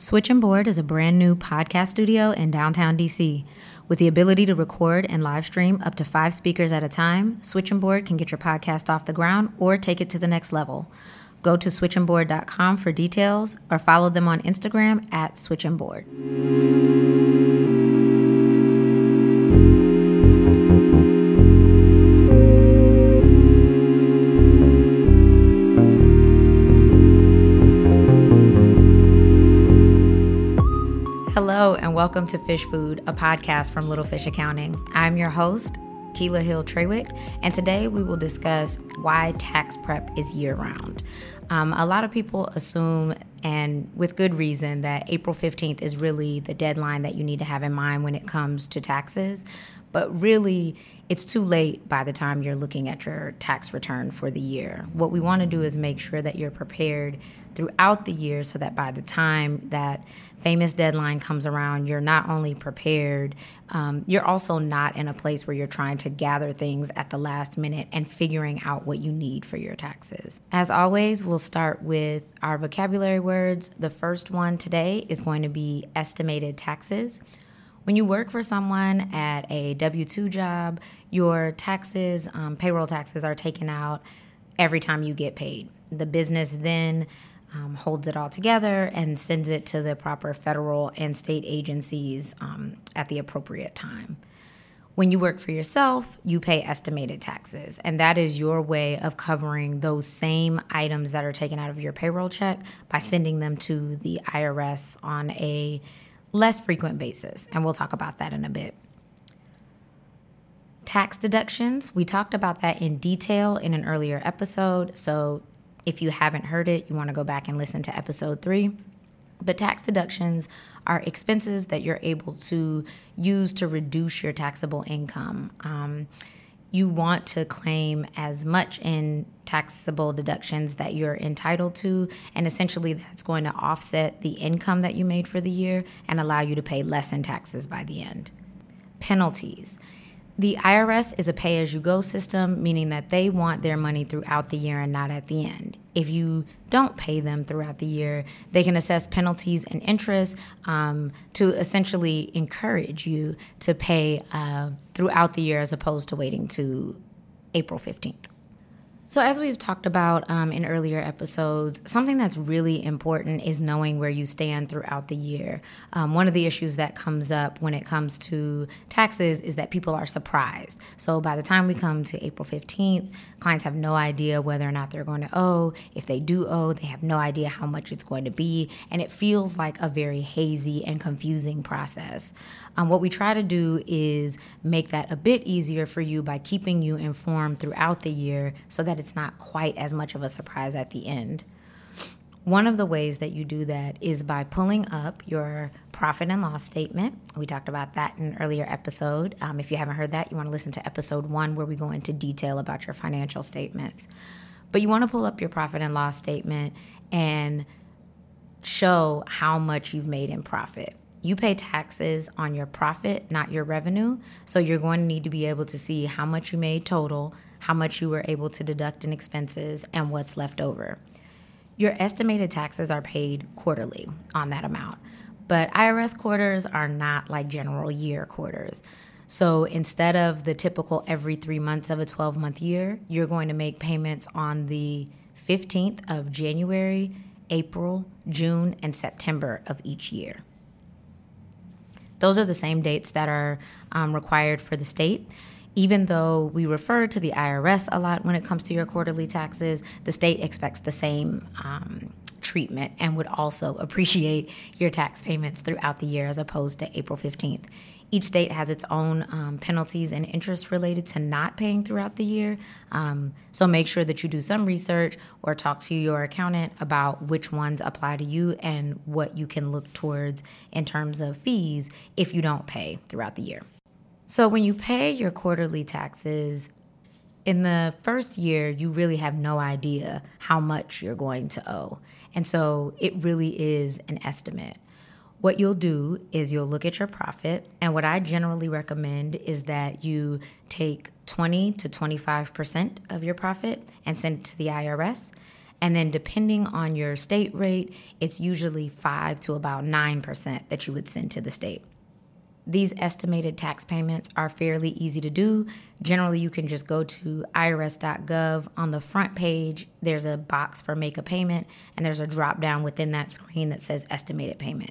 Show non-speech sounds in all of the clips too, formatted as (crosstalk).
Switching Board is a brand new podcast studio in downtown DC. With the ability to record and live stream up to five speakers at a time, Switching Board can get your podcast off the ground or take it to the next level. Go to switchingboard.com for details or follow them on Instagram at switchingboard. Welcome to Fish Food, a podcast from Little Fish Accounting. I'm your host, Keela Hill Trawick, and today we will discuss why tax prep is year round. Um, a lot of people assume, and with good reason, that April 15th is really the deadline that you need to have in mind when it comes to taxes. But really, it's too late by the time you're looking at your tax return for the year. What we want to do is make sure that you're prepared throughout the year so that by the time that famous deadline comes around, you're not only prepared, um, you're also not in a place where you're trying to gather things at the last minute and figuring out what you need for your taxes. As always, we'll start with our vocabulary words. The first one today is going to be estimated taxes. When you work for someone at a W 2 job, your taxes, um, payroll taxes, are taken out every time you get paid. The business then um, holds it all together and sends it to the proper federal and state agencies um, at the appropriate time. When you work for yourself, you pay estimated taxes, and that is your way of covering those same items that are taken out of your payroll check by sending them to the IRS on a less frequent basis. And we'll talk about that in a bit. Tax deductions, we talked about that in detail in an earlier episode. So if you haven't heard it, you want to go back and listen to episode three. But tax deductions are expenses that you're able to use to reduce your taxable income. Um, you want to claim as much in taxable deductions that you're entitled to, and essentially that's going to offset the income that you made for the year and allow you to pay less in taxes by the end. Penalties. The IRS is a pay as you go system, meaning that they want their money throughout the year and not at the end. If you don't pay them throughout the year, they can assess penalties and interest um, to essentially encourage you to pay uh, throughout the year as opposed to waiting to April 15th. So, as we've talked about um, in earlier episodes, something that's really important is knowing where you stand throughout the year. Um, one of the issues that comes up when it comes to taxes is that people are surprised. So, by the time we come to April 15th, clients have no idea whether or not they're going to owe. If they do owe, they have no idea how much it's going to be. And it feels like a very hazy and confusing process. Um, what we try to do is make that a bit easier for you by keeping you informed throughout the year so that it's not quite as much of a surprise at the end. One of the ways that you do that is by pulling up your profit and loss statement. We talked about that in an earlier episode. Um, if you haven't heard that, you want to listen to episode one where we go into detail about your financial statements. But you want to pull up your profit and loss statement and show how much you've made in profit you pay taxes on your profit, not your revenue. So you're going to need to be able to see how much you made total, how much you were able to deduct in expenses, and what's left over. Your estimated taxes are paid quarterly on that amount, but IRS quarters are not like general year quarters. So instead of the typical every three months of a 12 month year, you're going to make payments on the 15th of January, April, June, and September of each year. Those are the same dates that are um, required for the state. Even though we refer to the IRS a lot when it comes to your quarterly taxes, the state expects the same um, treatment and would also (laughs) appreciate your tax payments throughout the year as opposed to April 15th. Each state has its own um, penalties and interest related to not paying throughout the year. Um, so make sure that you do some research or talk to your accountant about which ones apply to you and what you can look towards in terms of fees if you don't pay throughout the year. So when you pay your quarterly taxes, in the first year, you really have no idea how much you're going to owe. And so it really is an estimate. What you'll do is you'll look at your profit, and what I generally recommend is that you take 20 to 25% of your profit and send it to the IRS. And then, depending on your state rate, it's usually 5 to about 9% that you would send to the state. These estimated tax payments are fairly easy to do. Generally, you can just go to irs.gov. On the front page, there's a box for make a payment, and there's a drop down within that screen that says estimated payment.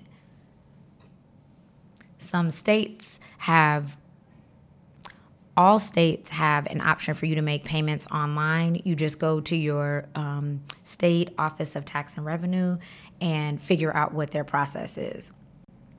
Some states have all states have an option for you to make payments online. You just go to your um, state office of tax and revenue and figure out what their process is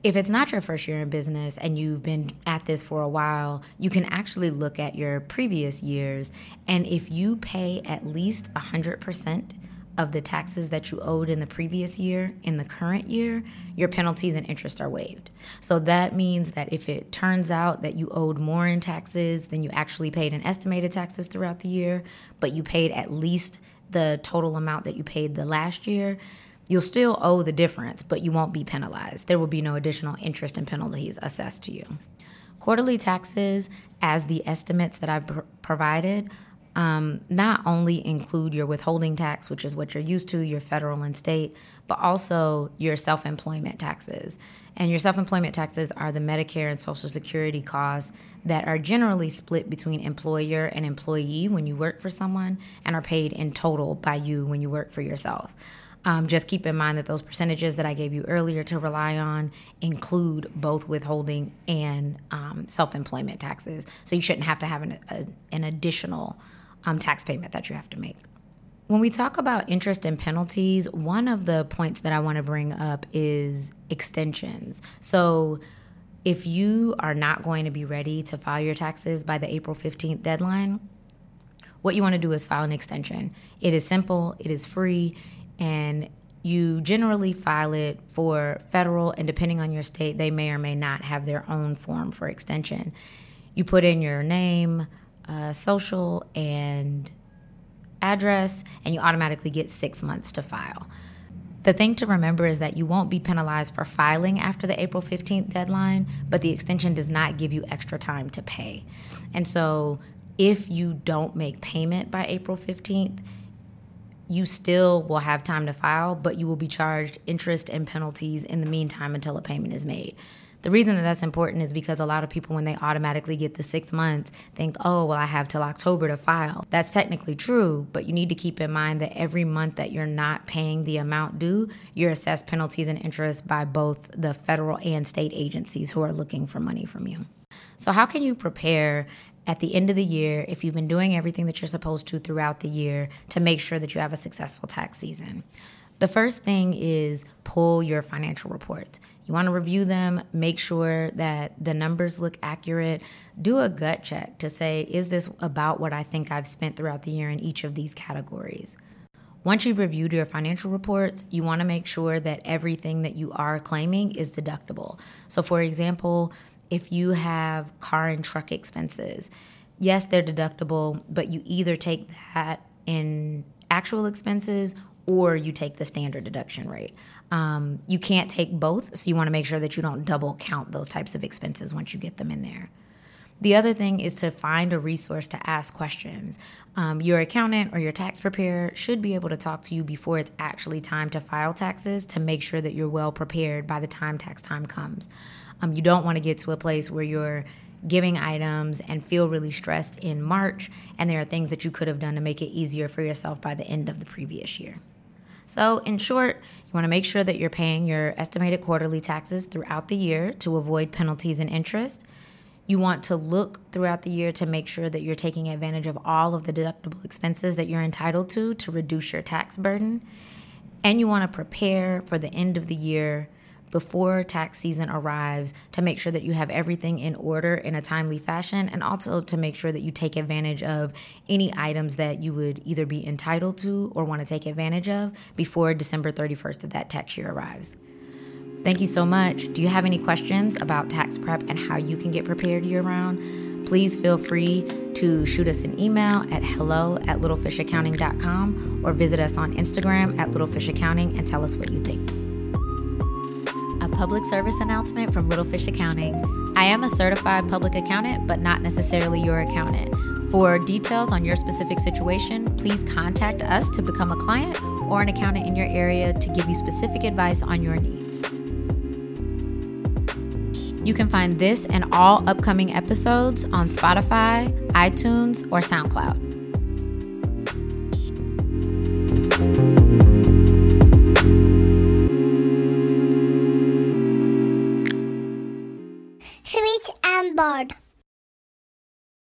if it's not your first year in business and you've been at this for a while, you can actually look at your previous years. And if you pay at least 100% of the taxes that you owed in the previous year in the current year, your penalties and interest are waived. So that means that if it turns out that you owed more in taxes than you actually paid in estimated taxes throughout the year, but you paid at least the total amount that you paid the last year, You'll still owe the difference, but you won't be penalized. There will be no additional interest and penalties assessed to you. Quarterly taxes, as the estimates that I've pr- provided, um, not only include your withholding tax, which is what you're used to, your federal and state, but also your self employment taxes. And your self employment taxes are the Medicare and Social Security costs that are generally split between employer and employee when you work for someone and are paid in total by you when you work for yourself. Um, just keep in mind that those percentages that I gave you earlier to rely on include both withholding and um, self employment taxes. So you shouldn't have to have an, a, an additional um, tax payment that you have to make. When we talk about interest and penalties, one of the points that I want to bring up is extensions. So if you are not going to be ready to file your taxes by the April 15th deadline, what you want to do is file an extension. It is simple, it is free, and you generally file it for federal, and depending on your state, they may or may not have their own form for extension. You put in your name, uh, social, and address, and you automatically get six months to file. The thing to remember is that you won't be penalized for filing after the April 15th deadline, but the extension does not give you extra time to pay. And so if you don't make payment by April 15th, you still will have time to file, but you will be charged interest and penalties in the meantime until a payment is made. The reason that that's important is because a lot of people, when they automatically get the six months, think, oh, well, I have till October to file. That's technically true, but you need to keep in mind that every month that you're not paying the amount due, you're assessed penalties and interest by both the federal and state agencies who are looking for money from you. So, how can you prepare at the end of the year, if you've been doing everything that you're supposed to throughout the year, to make sure that you have a successful tax season. The first thing is pull your financial reports. You want to review them, make sure that the numbers look accurate. Do a gut check to say, is this about what I think I've spent throughout the year in each of these categories? Once you've reviewed your financial reports, you want to make sure that everything that you are claiming is deductible. So, for example, if you have car and truck expenses, yes, they're deductible, but you either take that in actual expenses or you take the standard deduction rate. Um, you can't take both, so you want to make sure that you don't double count those types of expenses once you get them in there. The other thing is to find a resource to ask questions. Um, your accountant or your tax preparer should be able to talk to you before it's actually time to file taxes to make sure that you're well prepared by the time tax time comes. Um, you don't want to get to a place where you're giving items and feel really stressed in March, and there are things that you could have done to make it easier for yourself by the end of the previous year. So, in short, you want to make sure that you're paying your estimated quarterly taxes throughout the year to avoid penalties and interest. You want to look throughout the year to make sure that you're taking advantage of all of the deductible expenses that you're entitled to to reduce your tax burden. And you want to prepare for the end of the year before tax season arrives to make sure that you have everything in order in a timely fashion and also to make sure that you take advantage of any items that you would either be entitled to or want to take advantage of before December 31st of that tax year arrives. Thank you so much. Do you have any questions about tax prep and how you can get prepared year round? Please feel free to shoot us an email at hello at littlefishaccounting.com or visit us on Instagram at littlefishaccounting and tell us what you think public service announcement from Little Fish Accounting. I am a certified public accountant, but not necessarily your accountant. For details on your specific situation, please contact us to become a client or an accountant in your area to give you specific advice on your needs. You can find this and all upcoming episodes on Spotify, iTunes, or SoundCloud.